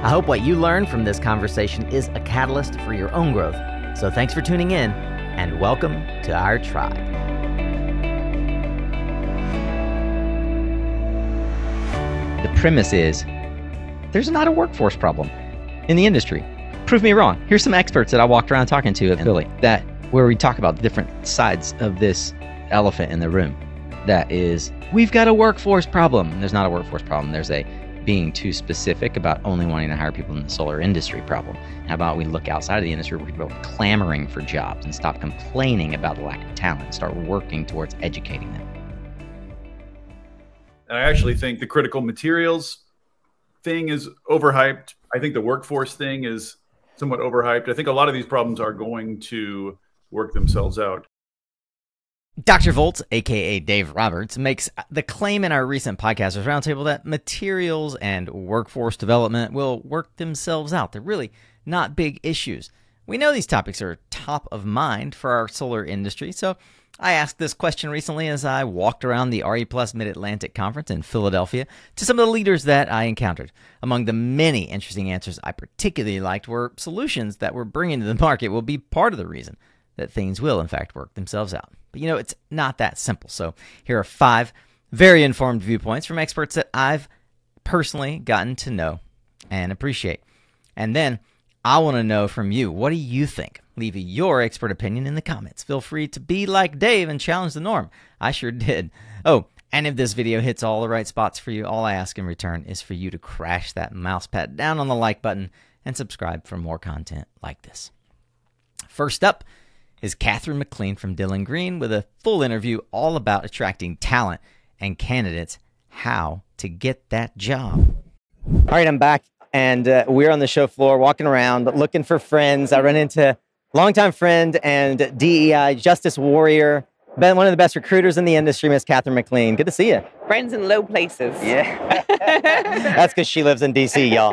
I hope what you learned from this conversation is a catalyst for your own growth. So thanks for tuning in and welcome to our tribe. The premise is there's not a workforce problem in the industry. Prove me wrong. Here's some experts that I walked around talking to at Philly that where we talk about the different sides of this elephant in the room. That is, we've got a workforce problem. There's not a workforce problem. There's a being too specific about only wanting to hire people in the solar industry problem. How about we look outside of the industry where people are clamoring for jobs and stop complaining about the lack of talent and start working towards educating them? I actually think the critical materials thing is overhyped. I think the workforce thing is somewhat overhyped. I think a lot of these problems are going to work themselves out. Dr. Volt, aka Dave Roberts, makes the claim in our recent Podcasters Roundtable that materials and workforce development will work themselves out. They're really not big issues. We know these topics are top of mind for our solar industry, so I asked this question recently as I walked around the RE Plus Mid Atlantic Conference in Philadelphia to some of the leaders that I encountered. Among the many interesting answers I particularly liked were solutions that we're bringing to the market will be part of the reason that things will, in fact, work themselves out. But you know, it's not that simple. So here are five very informed viewpoints from experts that I've personally gotten to know and appreciate. And then I want to know from you what do you think? Leave your expert opinion in the comments. Feel free to be like Dave and challenge the norm. I sure did. Oh, and if this video hits all the right spots for you, all I ask in return is for you to crash that mouse pad down on the like button and subscribe for more content like this. First up, is Catherine McLean from Dylan Green with a full interview all about attracting talent and candidates, how to get that job. All right, I'm back, and uh, we're on the show floor walking around looking for friends. I run into longtime friend and DEI justice warrior, been one of the best recruiters in the industry, Miss Catherine McLean. Good to see you. Friends in low places. Yeah, that's because she lives in DC, y'all.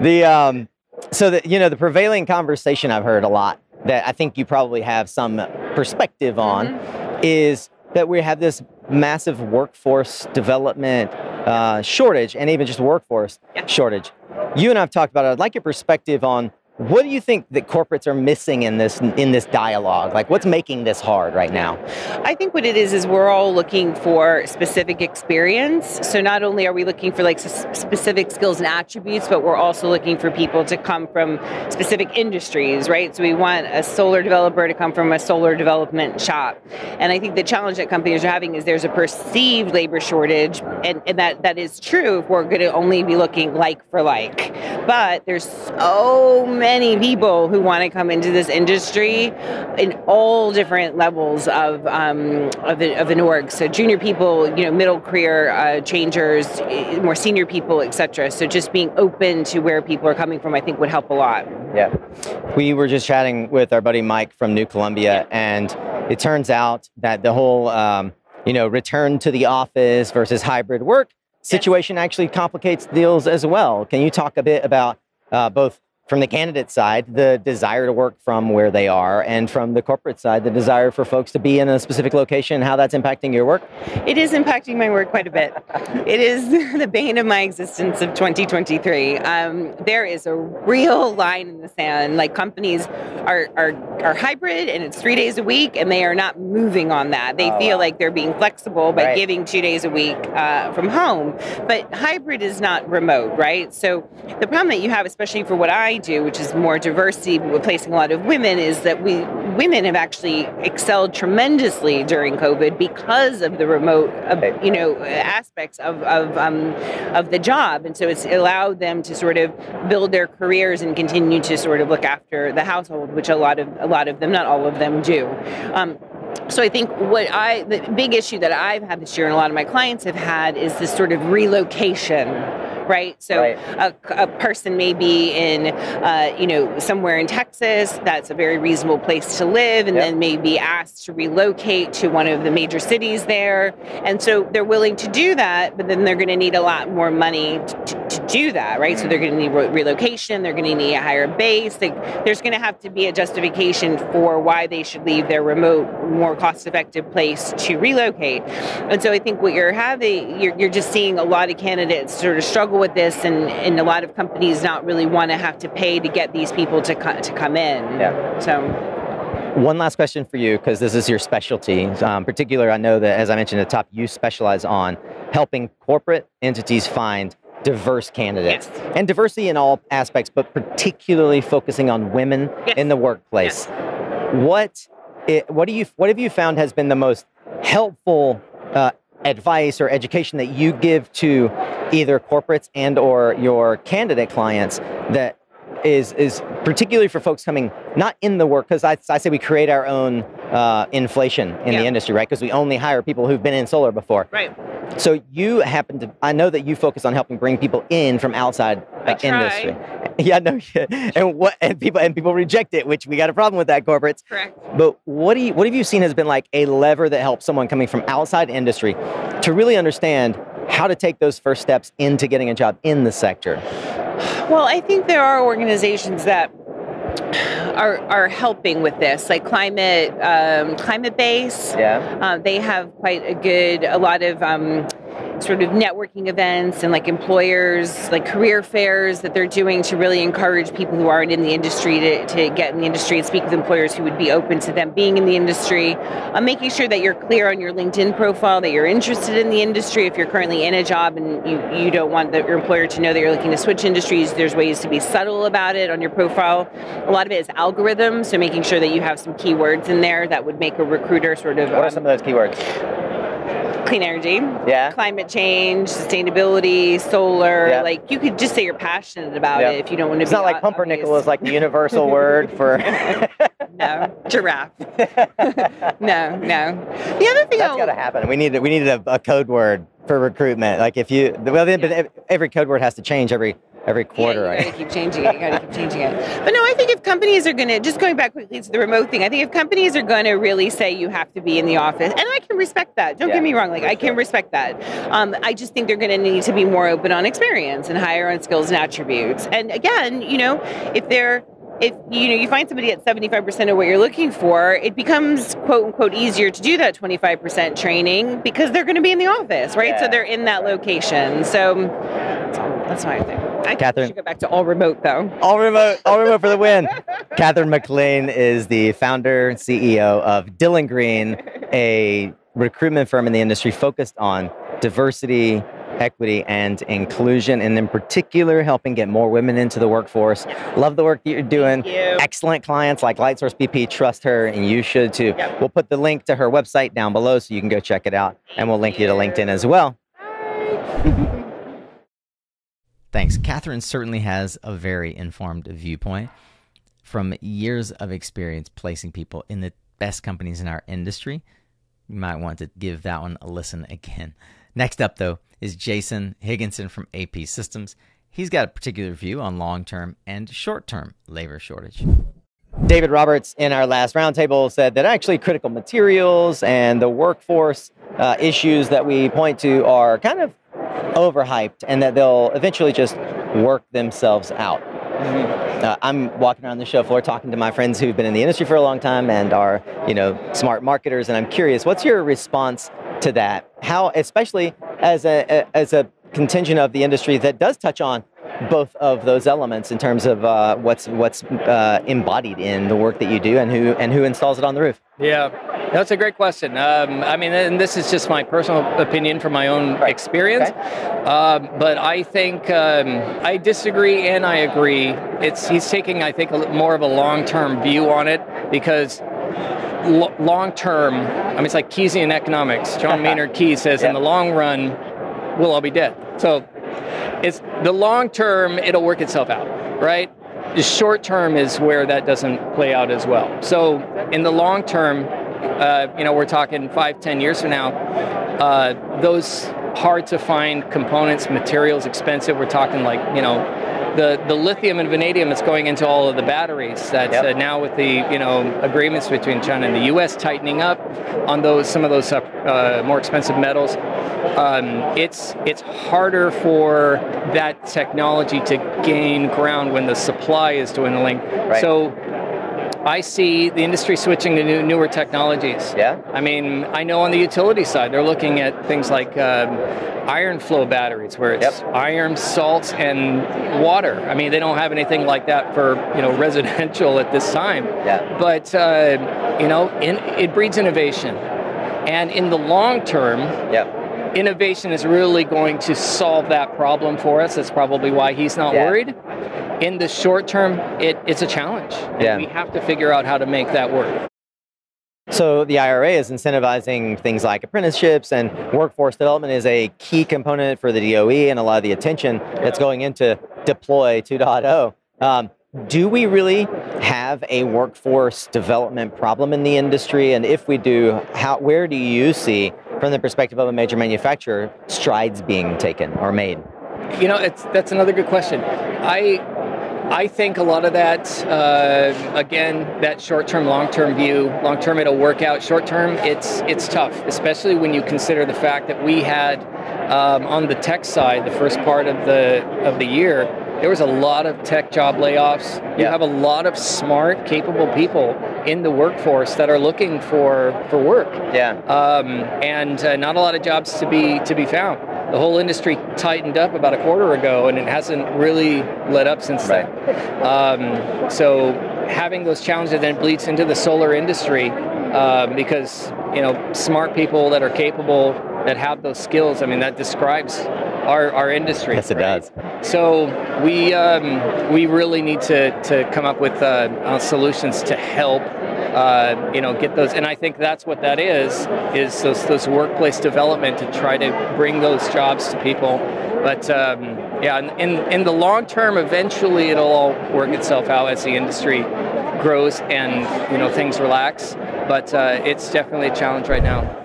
The um, so the you know the prevailing conversation I've heard a lot that I think you probably have some perspective on mm-hmm. is that we have this massive workforce development uh, shortage and even just workforce yeah. shortage. You and I've talked about it. I'd like your perspective on what do you think that corporates are missing in this in this dialogue? Like what's making this hard right now? I think what it is is we're all looking for specific experience. So not only are we looking for like specific skills and attributes, but we're also looking for people to come from specific industries, right? So we want a solar developer to come from a solar development shop. And I think the challenge that companies are having is there's a perceived labor shortage and, and that that is true if we're going to only be looking like for like. But there's so many many people who want to come into this industry in all different levels of um, of, the, of an org. So junior people, you know, middle career uh, changers, more senior people, etc. So just being open to where people are coming from, I think, would help a lot. Yeah, we were just chatting with our buddy Mike from New Columbia, and it turns out that the whole um, you know return to the office versus hybrid work situation yes. actually complicates deals as well. Can you talk a bit about uh, both from the candidate side, the desire to work from where they are, and from the corporate side, the desire for folks to be in a specific location, how that's impacting your work? It is impacting my work quite a bit. it is the bane of my existence of 2023. Um, there is a real line in the sand. Like companies are, are, are hybrid and it's three days a week, and they are not moving on that. They oh, feel wow. like they're being flexible by right. giving two days a week uh, from home. But hybrid is not remote, right? So the problem that you have, especially for what I do, which is more diversity, replacing a lot of women, is that we women have actually excelled tremendously during COVID because of the remote, you know, aspects of of um, of the job, and so it's allowed them to sort of build their careers and continue to sort of look after the household, which a lot of a lot of them, not all of them, do. Um, so I think what I the big issue that I've had this year and a lot of my clients have had is this sort of relocation right? So Right. A, a person may be in, uh, you know, somewhere in Texas. That's a very reasonable place to live, and Yep. then may be asked to relocate to one of the major cities there. And so they're willing to do that, but then they're going to need a lot more money to, to, to do that, right? So they're going to need re- relocation. They're going to need a higher base. They, there's going to have to be a justification for why they should leave their remote, more cost-effective place to relocate. And so I think what you're having, you're, you're just seeing a lot of candidates sort of struggle with this, and, and a lot of companies not really want to have to pay to get these people to co- to come in. Yeah. So One last question for you, because this is your specialty. Um, particular, I know that as I mentioned at the top, you specialize on helping corporate entities find diverse candidates Yes. and diversity in all aspects, but particularly focusing on women Yes. in the workplace. What, i what do you what have you found has been the most helpful uh, advice or education that you give to either corporates and or your candidate clients that is is particularly for folks coming not in the work because I, I say we create our own uh, inflation in Yeah. the industry right because we only hire people who've been in solar before right. so you happen to i know that you focus on helping bring people in from outside uh, industry try. yeah no yeah. and what and people and people reject it which we got a problem with that corporates Correct. but what do you what have you seen has been like a lever that helps someone coming from outside industry to really understand how to take those first steps into getting a job in the sector Well, I think there are organizations that are are helping with this, like climate um, Climatebase. yeah Uh, they have quite a good, a lot of um, sort of networking events and like employers, like career fairs that they're doing to really encourage people who aren't in the industry to, to get in the industry and speak with employers who would be open to them being in the industry. Uh, making sure that you're clear on your LinkedIn profile that you're interested in the industry. If you're currently in a job and you, you don't want the, your employer to know that you're looking to switch industries, there's ways to be subtle about it on your profile. A lot of it is algorithms, so making sure that you have some keywords in there that would make a recruiter sort of what are um, some of those keywords clean energy, yeah climate change, sustainability, solar. Yeah. Like you could just say you're passionate about Yeah. it if you don't want to it's be. not like o- pumpernickel obvious. is like the universal word for no giraffe. no, no. The other thing That's got to happen. We need we need a, a code word for recruitment. Like if you well, then, but Yeah. ev- every code word has to change every every quarter. Yeah, you gotta keep changing it. You gotta keep changing it. But no, I think if companies are gonna just going back quickly to the remote thing, I think if companies are gonna really say you have to be in the office, and I can respect that. Don't Yeah, get me wrong, like I can sure. respect that. Um, I just think they're gonna need to be more open on experience and higher on skills and attributes. And again, you know, if they're if you know you find somebody at 75% of what you're looking for, it becomes quote unquote easier to do that 25% training because they're going to be in the office, right? So they're in that location. So that's, all, that's my thing. I think Catherine. we should go back to all remote though. All remote, all remote for the win. Catherine McLean is the founder and CEO of Dylan Green, a recruitment firm in the industry focused on diversity, equity, and inclusion, and in particular, helping get more women into the workforce. Love the work that you're doing. Thank you. Excellent clients like Lightsource BP trust her, and you should too. Yep. We'll put the link to her website down below so you can go check it out, and we'll link you to LinkedIn as well. Thanks. Catherine certainly has a very informed viewpoint from years of experience placing people in the best companies in our industry. You might want to give that one a listen again. Next up, though, is Jason Higginson from AP Systems. He's got a particular view on long term and short term labor shortage. David Roberts in our last roundtable said that actually critical materials and the workforce uh, issues that we point to are kind of overhyped and that they'll eventually just work themselves out. Uh, I'm walking around the show floor talking to my friends who've been in the industry for a long time and are, you know, smart marketers. And I'm curious, what's your response to that? How, especially as a, as a contingent of the industry that does touch on both of those elements in terms of uh, what's what's uh, embodied in the work that you do and who and who installs it on the roof. Yeah, that's a great question. Um, I mean, and this is just my personal opinion from my own Right. experience. Um, but I think um, I disagree and I agree. It's he's taking, I think, a, more of a long-term view on it because lo- long-term. I mean, it's like Keynesian economics. John Maynard Keynes says, Yeah. in the long run, we'll all be dead. So it's the long term it'll work itself out right the short term is where that doesn't play out as well so in the long term uh, you know we're talking five ten years from now uh, those hard to find components, materials expensive. We're talking like you know the, the lithium and vanadium that's going into all of the batteries. That yep. uh, now with the you know agreements between China and the U.S. tightening up on those some of those uh, uh, more expensive metals, um, it's it's harder for that technology to gain ground when the supply is dwindling. Right. So I see the industry switching to new, newer technologies. Yeah. I mean, I know on the utility side, they're looking at things like um, iron flow batteries, where it's yep. iron, salt, and water. I mean, they don't have anything like that for you know residential at this time. Yeah. But uh, you know, in, it breeds innovation, and in the long term. Yep innovation is really going to solve that problem for us. That's probably why he's not yeah. worried in the short term, it, it's a challenge. Yeah. We have to figure out how to make that work. So the IRA is incentivizing things like apprenticeships and workforce development is a key component for the DOE and a lot of the attention that's going into deploy 2.0. Um, do we really have a workforce development problem in the industry? And if we do, how, where do you see, from the perspective of a major manufacturer, strides being taken or made? You know, it's, that's another good question. I I think a lot of that, uh, again, that short-term, long-term view. Long-term, it'll work out. Short-term, it's it's tough, especially when you consider the fact that we had um, on the tech side, the first part of the of the year, there was a lot of tech job layoffs. You have a lot of smart, capable people in the workforce that are looking for for work. Yeah. Um, and uh, not a lot of jobs to be to be found the whole industry tightened up about a quarter ago, and it hasn't really let up since right. then. Um, so having those challenges then bleeds into the solar industry um, because you know smart people that are capable that have those skills. I mean that describes our, our industry. Yes, it right? does. So we um, we really need to to come up with uh, uh, solutions to help uh, you know, get those. And I think that's what that is, is those, those workplace development to try to bring those jobs to people. But um, yeah, in, in the long term, eventually it'll all work itself out as the industry grows and, you know, things relax. But uh, it's definitely a challenge right now.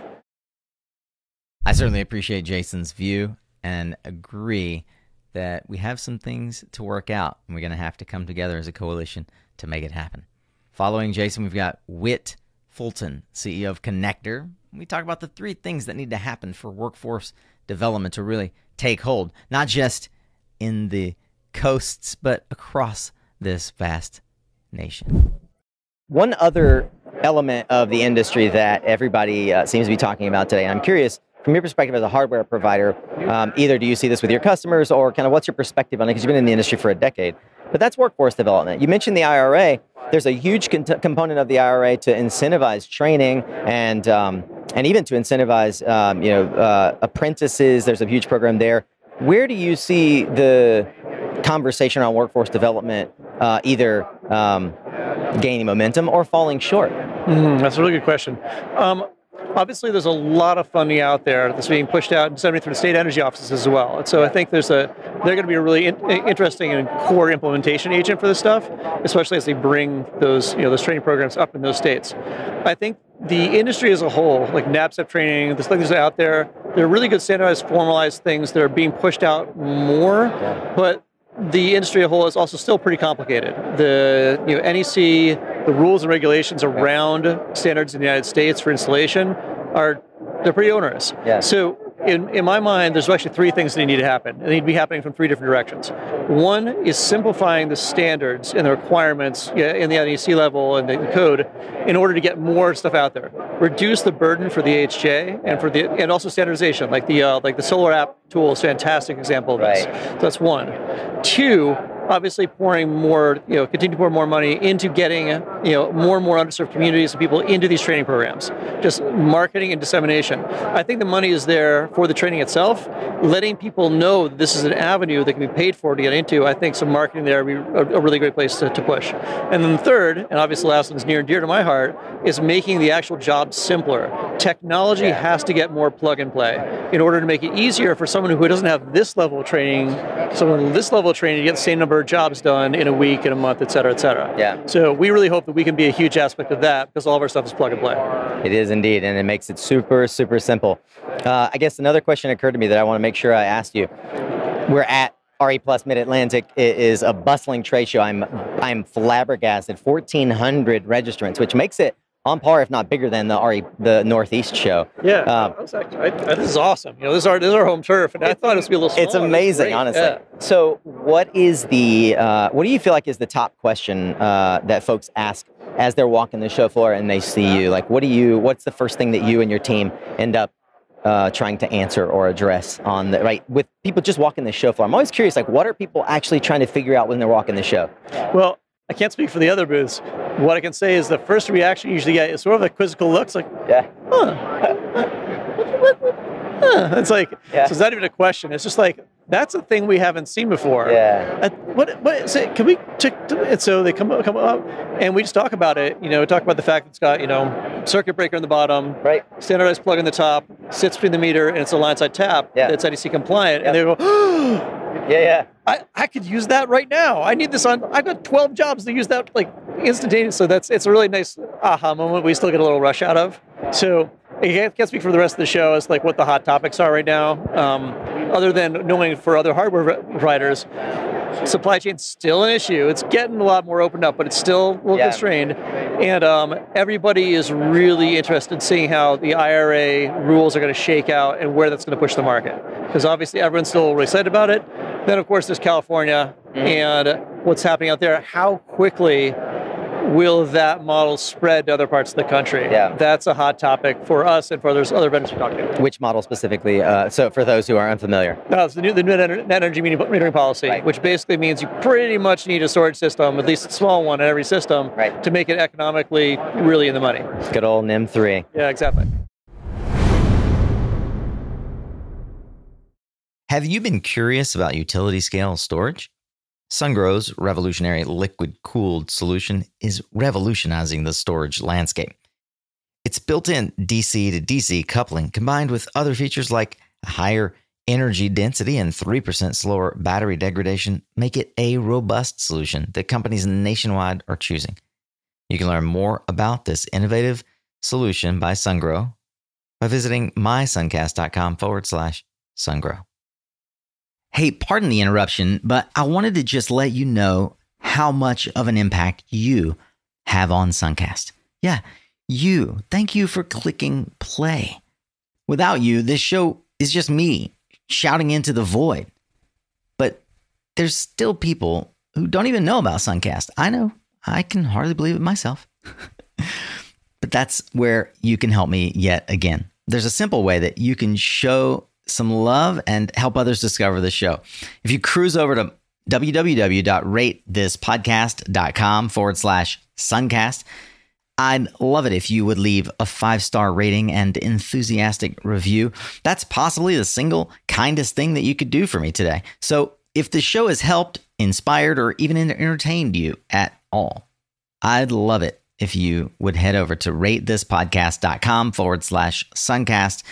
I certainly appreciate Jason's view and agree that we have some things to work out and we're going to have to come together as a coalition to make it happen. Following Jason, we've got Whit Fulton, CEO of ConnectDER. We talk about the three things that need to happen for workforce development to really take hold, not just in the coasts, but across this vast nation. One other element of the industry that everybody uh, seems to be talking about today, and I'm curious from your perspective as a hardware provider, um, either do you see this with your customers or kind of what's your perspective on it? Because you've been in the industry for a decade. But that's workforce development. You mentioned the IRA. There's a huge con- component of the IRA to incentivize training and um, and even to incentivize um, you know uh, apprentices. There's a huge program there. Where do you see the conversation on workforce development uh, either um, gaining momentum or falling short? Mm, that's a really good question. Um, obviously there's a lot of funding out there that's being pushed out and disseminated through the state energy offices as well. And so I think there's a they're going to be a really in, interesting and core implementation agent for this stuff, especially as they bring those you know those training programs up in those states. I think the industry as a whole, like NABCEP training, the things out there, they're really good standardized, formalized things that are being pushed out more, yeah. but the industry as a whole is also still pretty complicated. The you know NEC, the rules and regulations around standards in the United States for installation are they're pretty onerous. Yeah. So in, in my mind, there's actually three things that need to happen. And they need to be happening from three different directions. One is simplifying the standards and the requirements in the NEC level and the code in order to get more stuff out there. Reduce the burden for the AHJ and for the and also standardization. Like the uh, like the Solar App tool is a fantastic example of this. Right. So that's one. Two, obviously pouring more, you know, continue to pour more money into getting, you know, more and more underserved communities and people into these training programs. Just marketing and dissemination. I think the money is there for the training itself. Letting people know this is an avenue that can be paid for to get into. I think some marketing there would be a, really great place to, to, push. And then the third, and obviously the last one is near and dear to my heart, is making the actual job simpler. technology has to get more plug and play in order to make it easier for someone who doesn't have this level of training, someone with this level of training to get the same number of jobs done in a week, in a month, et cetera, et cetera. Yeah. So we really hope that we can be a huge aspect of that because all of our stuff is plug and play. It is indeed, and it makes it super, super simple. Uh, I guess another question occurred to me that I want to make sure I asked you. We're at RE Plus Mid Atlantic. It is a bustling trade show. I'm I'm flabbergasted. 1,400 registrants, which makes it on par, if not bigger than the RE the Northeast show. Yeah, Um, I was actually, I, I- this is awesome. You know, this is our this is our home turf, and I thought it was be a little. Smaller. It's amazing, great. honestly. Yeah. So, what is the uh, what do you feel like is the top question uh, that folks ask as they're walking the show floor and they see you? Like, what do you? What's the first thing that you and your team end up uh, trying to answer or address on the right with people just walking the show floor? I'm always curious. Like, what are people actually trying to figure out when they're walking the show? Well, I can't speak for the other booths. What I can say is the first reaction you usually get is sort of a quizzical looks like, Yeah. huh. It's like, Yeah. so it's not even a question. It's just like, that's a thing we haven't seen before. Yeah. Uh, what, what is it? Can we check? And so they come, come up and we just talk about it. You know, talk about the fact that it's got, you know, circuit breaker in the bottom, Right. standardized plug in the top, sits between the meter, and it's a line side tap Yeah. that's IDC compliant. Yeah. And they go, Yeah. Yeah. I, I could use that right now. I need this on. I've got 12 jobs to use that like instantaneous. So that's it's a really nice aha moment. We still get a little rush out of. So I can't, speak for the rest of the show as like what the hot topics are right now. Um, other than knowing for other hardware pro- providers, supply chain's still an issue. It's getting a lot more opened up, but it's still a little Yeah. constrained. And um, everybody is really interested in seeing how the IRA rules are going to shake out and where that's going to push the market. Because obviously everyone's still really excited about it. Then of course there's California and what's happening out there. How quickly will that model spread to other parts of the country? Yeah. That's a hot topic for us and for those other vendors we talk to. Which model specifically? Uh, so, for those who are unfamiliar. No, it's the new the net, energy metering policy, Right. which basically means you pretty much need a storage system, at least a small one in every system, Right. to make it economically really in the money. Good old NEM three. Yeah, exactly. Have you been curious about utility scale storage? SunGrow's revolutionary liquid cooled solution is revolutionizing the storage landscape. Its built in DC to DC coupling combined with other features like higher energy density and 3% slower battery degradation make it a robust solution that companies nationwide are choosing. You can learn more about this innovative solution by SunGrow by visiting mysuncast.com forward slash sungrow. Hey, pardon the interruption, but I wanted to just let you know how much of an impact you have on Suncast. Yeah, you. Thank you for clicking play. Without you, this show is just me shouting into the void. But there's still people who don't even know about Suncast. I know. I can hardly believe it myself. but that's where you can help me yet again. There's a simple way that you can show some love and help others discover the show. If you cruise over to www.ratethispodcast.com forward slash suncast, I'd love it if you would leave a five star rating and enthusiastic review. That's possibly the single kindest thing that you could do for me today. So if the show has helped, inspired, or even entertained you at all, I'd love it if you would head over to ratethispodcast.com forward slash suncast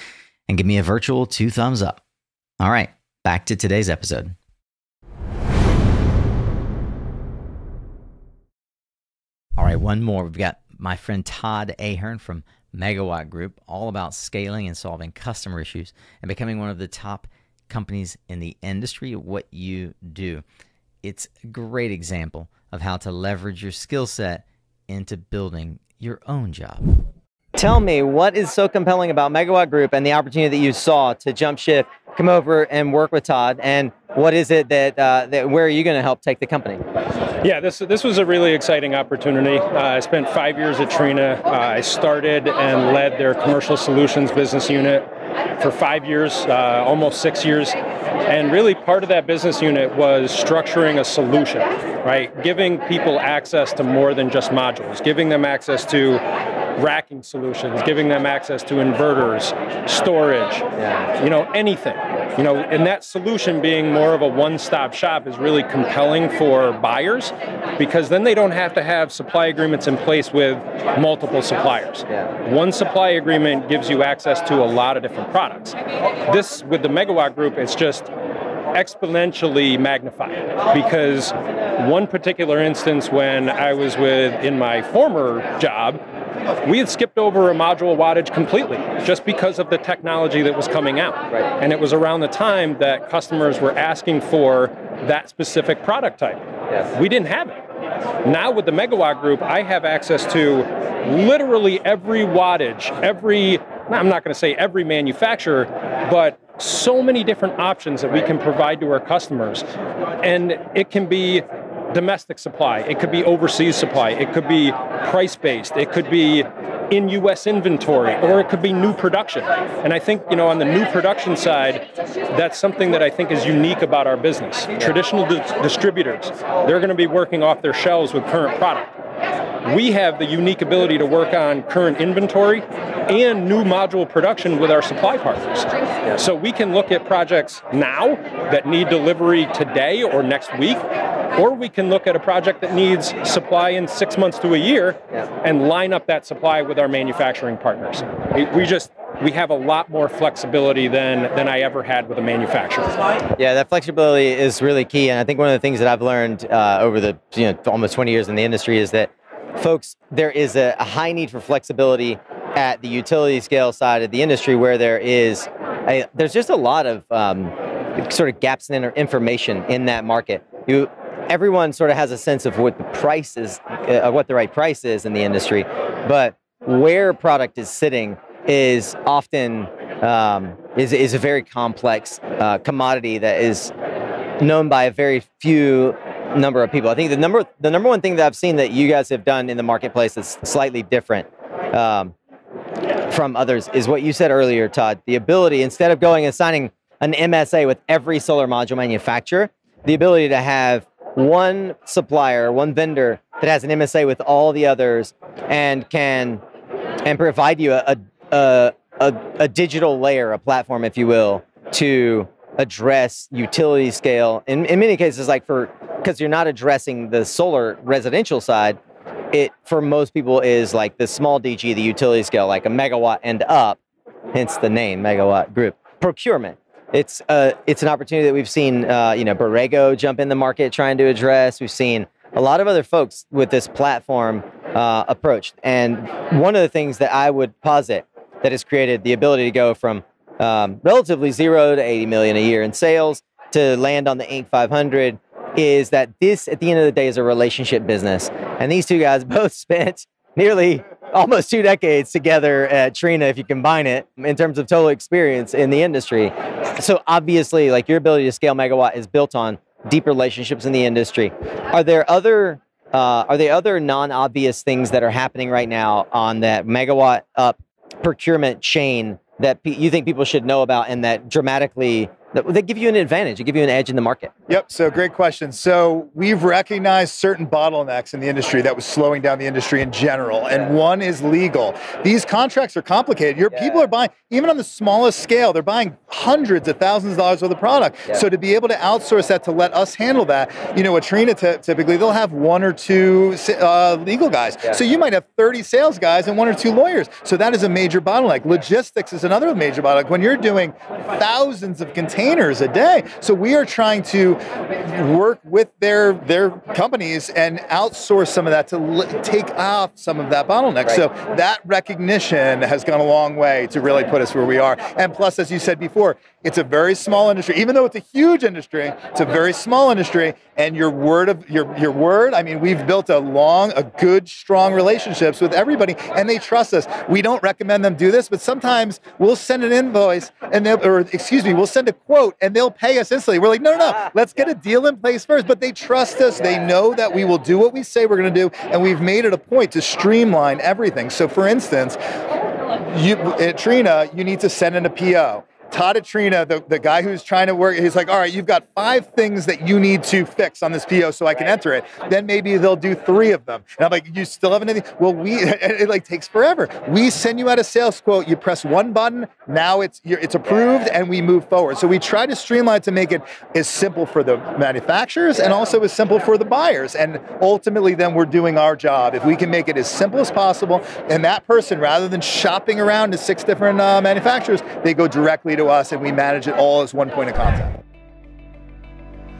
and give me a virtual two thumbs up. All right, back to today's episode. All right, one more. We've got my friend Todd Ahern from Megawatt Group, all about scaling and solving customer issues and becoming one of the top companies in the industry what you do. It's a great example of how to leverage your skill set into building your own job. Tell me, what is so compelling about Megawatt Group and the opportunity that you saw to jump ship, come over and work with Todd, and what is it that, uh, that where are you going to help take the company? Yeah, this this was a really exciting opportunity. Uh, I spent five years at Trina. Uh, I started and led their commercial solutions business unit for five years, uh, almost six years, and really part of that business unit was structuring a solution, right? Giving people access to more than just modules, giving them access to racking solutions, giving them access to inverters, storage, Yeah. you know, anything. You know, and that solution being more of a one-stop shop is really compelling for buyers because then they don't have to have supply agreements in place with multiple suppliers. Yeah. One supply agreement gives you access to a lot of different products. This with the Megawatt Group, it's just exponentially magnified because one particular instance when I was with in my former job, we had skipped over a module wattage completely just because of the technology that was coming out. Right. And it was around the time that customers were asking for that specific product type. Yes. We didn't have it. Now with the Megawatt Group, I have access to literally every wattage, every, I'm not going to say every manufacturer, but so many different options that we can provide to our customers. And it can be domestic supply, it could be overseas supply, it could be price based, it could be in US inventory, or it could be new production. And I think, you know, on the new production side, that's something that I think is unique about our business. Traditional dis- distributors, they're going to be working off their shelves with current product. We have the unique ability to work on current inventory and new module production with our supply partners. So we can look at projects now that need delivery today or next week, or we can look at a project that needs supply in six months to a year Yeah. and line up that supply with our manufacturing partners. We, just we have a lot more flexibility than than I ever had with a manufacturer. Yeah, that flexibility is really key, and I think one of the things that I've learned uh, over the you know almost 20 years in the industry is that, folks, there is a, a high need for flexibility at the utility scale side of the industry, where there is a, there's just a lot of um, sort of gaps in information in that market. You everyone sort of has a sense of what the price is, uh, what the right price is in the industry, but where product is sitting is often um, is is a very complex uh, commodity that is known by a very few number of people. I think the number the number one thing that I've seen that you guys have done in the marketplace that's slightly different um, from others is what you said earlier, Todd. The ability instead of going and signing an MSA with every solar module manufacturer, the ability to have one supplier, one vendor that has an MSA with all the others and can and provide you a a, a, a digital layer, a platform, if you will, to address utility scale. In, in many cases, like for because you're not addressing the solar residential side, it for most people is like the small DG, the utility scale, like a megawatt and up, hence the name megawatt group procurement. It's uh, it's an opportunity that we've seen, uh, you know, Borrego jump in the market trying to address. We've seen a lot of other folks with this platform uh, approach. And one of the things that I would posit that has created the ability to go from um, relatively zero to 80 million a year in sales to land on the Inc. 500 is that this, at the end of the day, is a relationship business. And these two guys both spent nearly almost two decades together at Trina, if you combine it in terms of total experience in the industry. So obviously, like your ability to scale megawatt is built on deep relationships in the industry. Are there other uh, are there other non-obvious things that are happening right now on that megawatt up procurement chain that pe- you think people should know about and that dramatically that give you an advantage, they give you an edge in the market? Yep. So great question. So we've recognized certain bottlenecks in the industry that was slowing down the industry in general, and one is legal. These contracts are complicated. Your people are buying, even on the smallest scale, they're buying hundreds of thousands of dollars worth of product. Yeah. So to be able to outsource that to let us handle that, you know, at Trina ty- typically they'll have one or two uh, legal guys. Yeah. So you might have 30 sales guys and one or two lawyers. So that is a major bottleneck. Logistics is another major bottleneck. When you're doing thousands of containers a day, so we are trying to work with their their companies and outsource some of that to l- take off some of that bottleneck. So that recognition has gone a long way to really put us where we are. And plus, as you said before, it's a very small industry. Even though it's a huge industry, it's a very small industry. And your word of your your word. I mean, we've built a long, a good, strong relationships with everybody, and they trust us. We don't recommend them do this, but sometimes we'll send an invoice and they'll, or excuse me, we'll send a quote and they'll pay us instantly. We're like, no, no, no, ah, let's get a deal in place first. But they trust us. They know that we will do what we say we're going to do, and we've made it a point to streamline everything. So, for instance, you, at Trina, you need to send in a PO. Todd Atrina, the, the guy who's trying to work, he's like, all right, you've got five things that you need to fix on this PO so I can enter it. Then maybe they'll do three of them. And I'm like, you still have anything? Well, we it, like takes forever. We send you out a sales quote. You press one button. Now it's it's approved, and we move forward. So we try to streamline to make it as simple for the manufacturers and also as simple for the buyers. And ultimately, then we're doing our job. If we can make it as simple as possible, and that person, rather than shopping around to six different uh, manufacturers, they go to us, and we manage it all as one point of contact.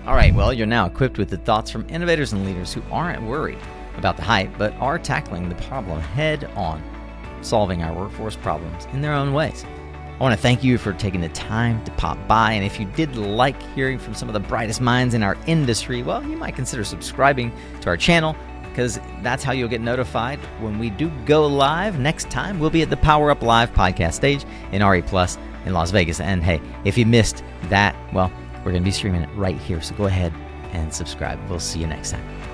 All right, well, you're now equipped with the thoughts from innovators and leaders who aren't worried about the hype, but are tackling the problem head on, solving our workforce problems in their own ways. I want to thank you for taking the time to pop by. And if you did like hearing from some of the brightest minds in our industry, well, you might consider subscribing to our channel because that's how you'll get notified when we do go live. Next time, we'll be at the Power Up Live podcast stage in RE Plus in Las Vegas. And hey, if you missed that, well, we're going to be streaming it right here. So go ahead and subscribe. We'll see you next time.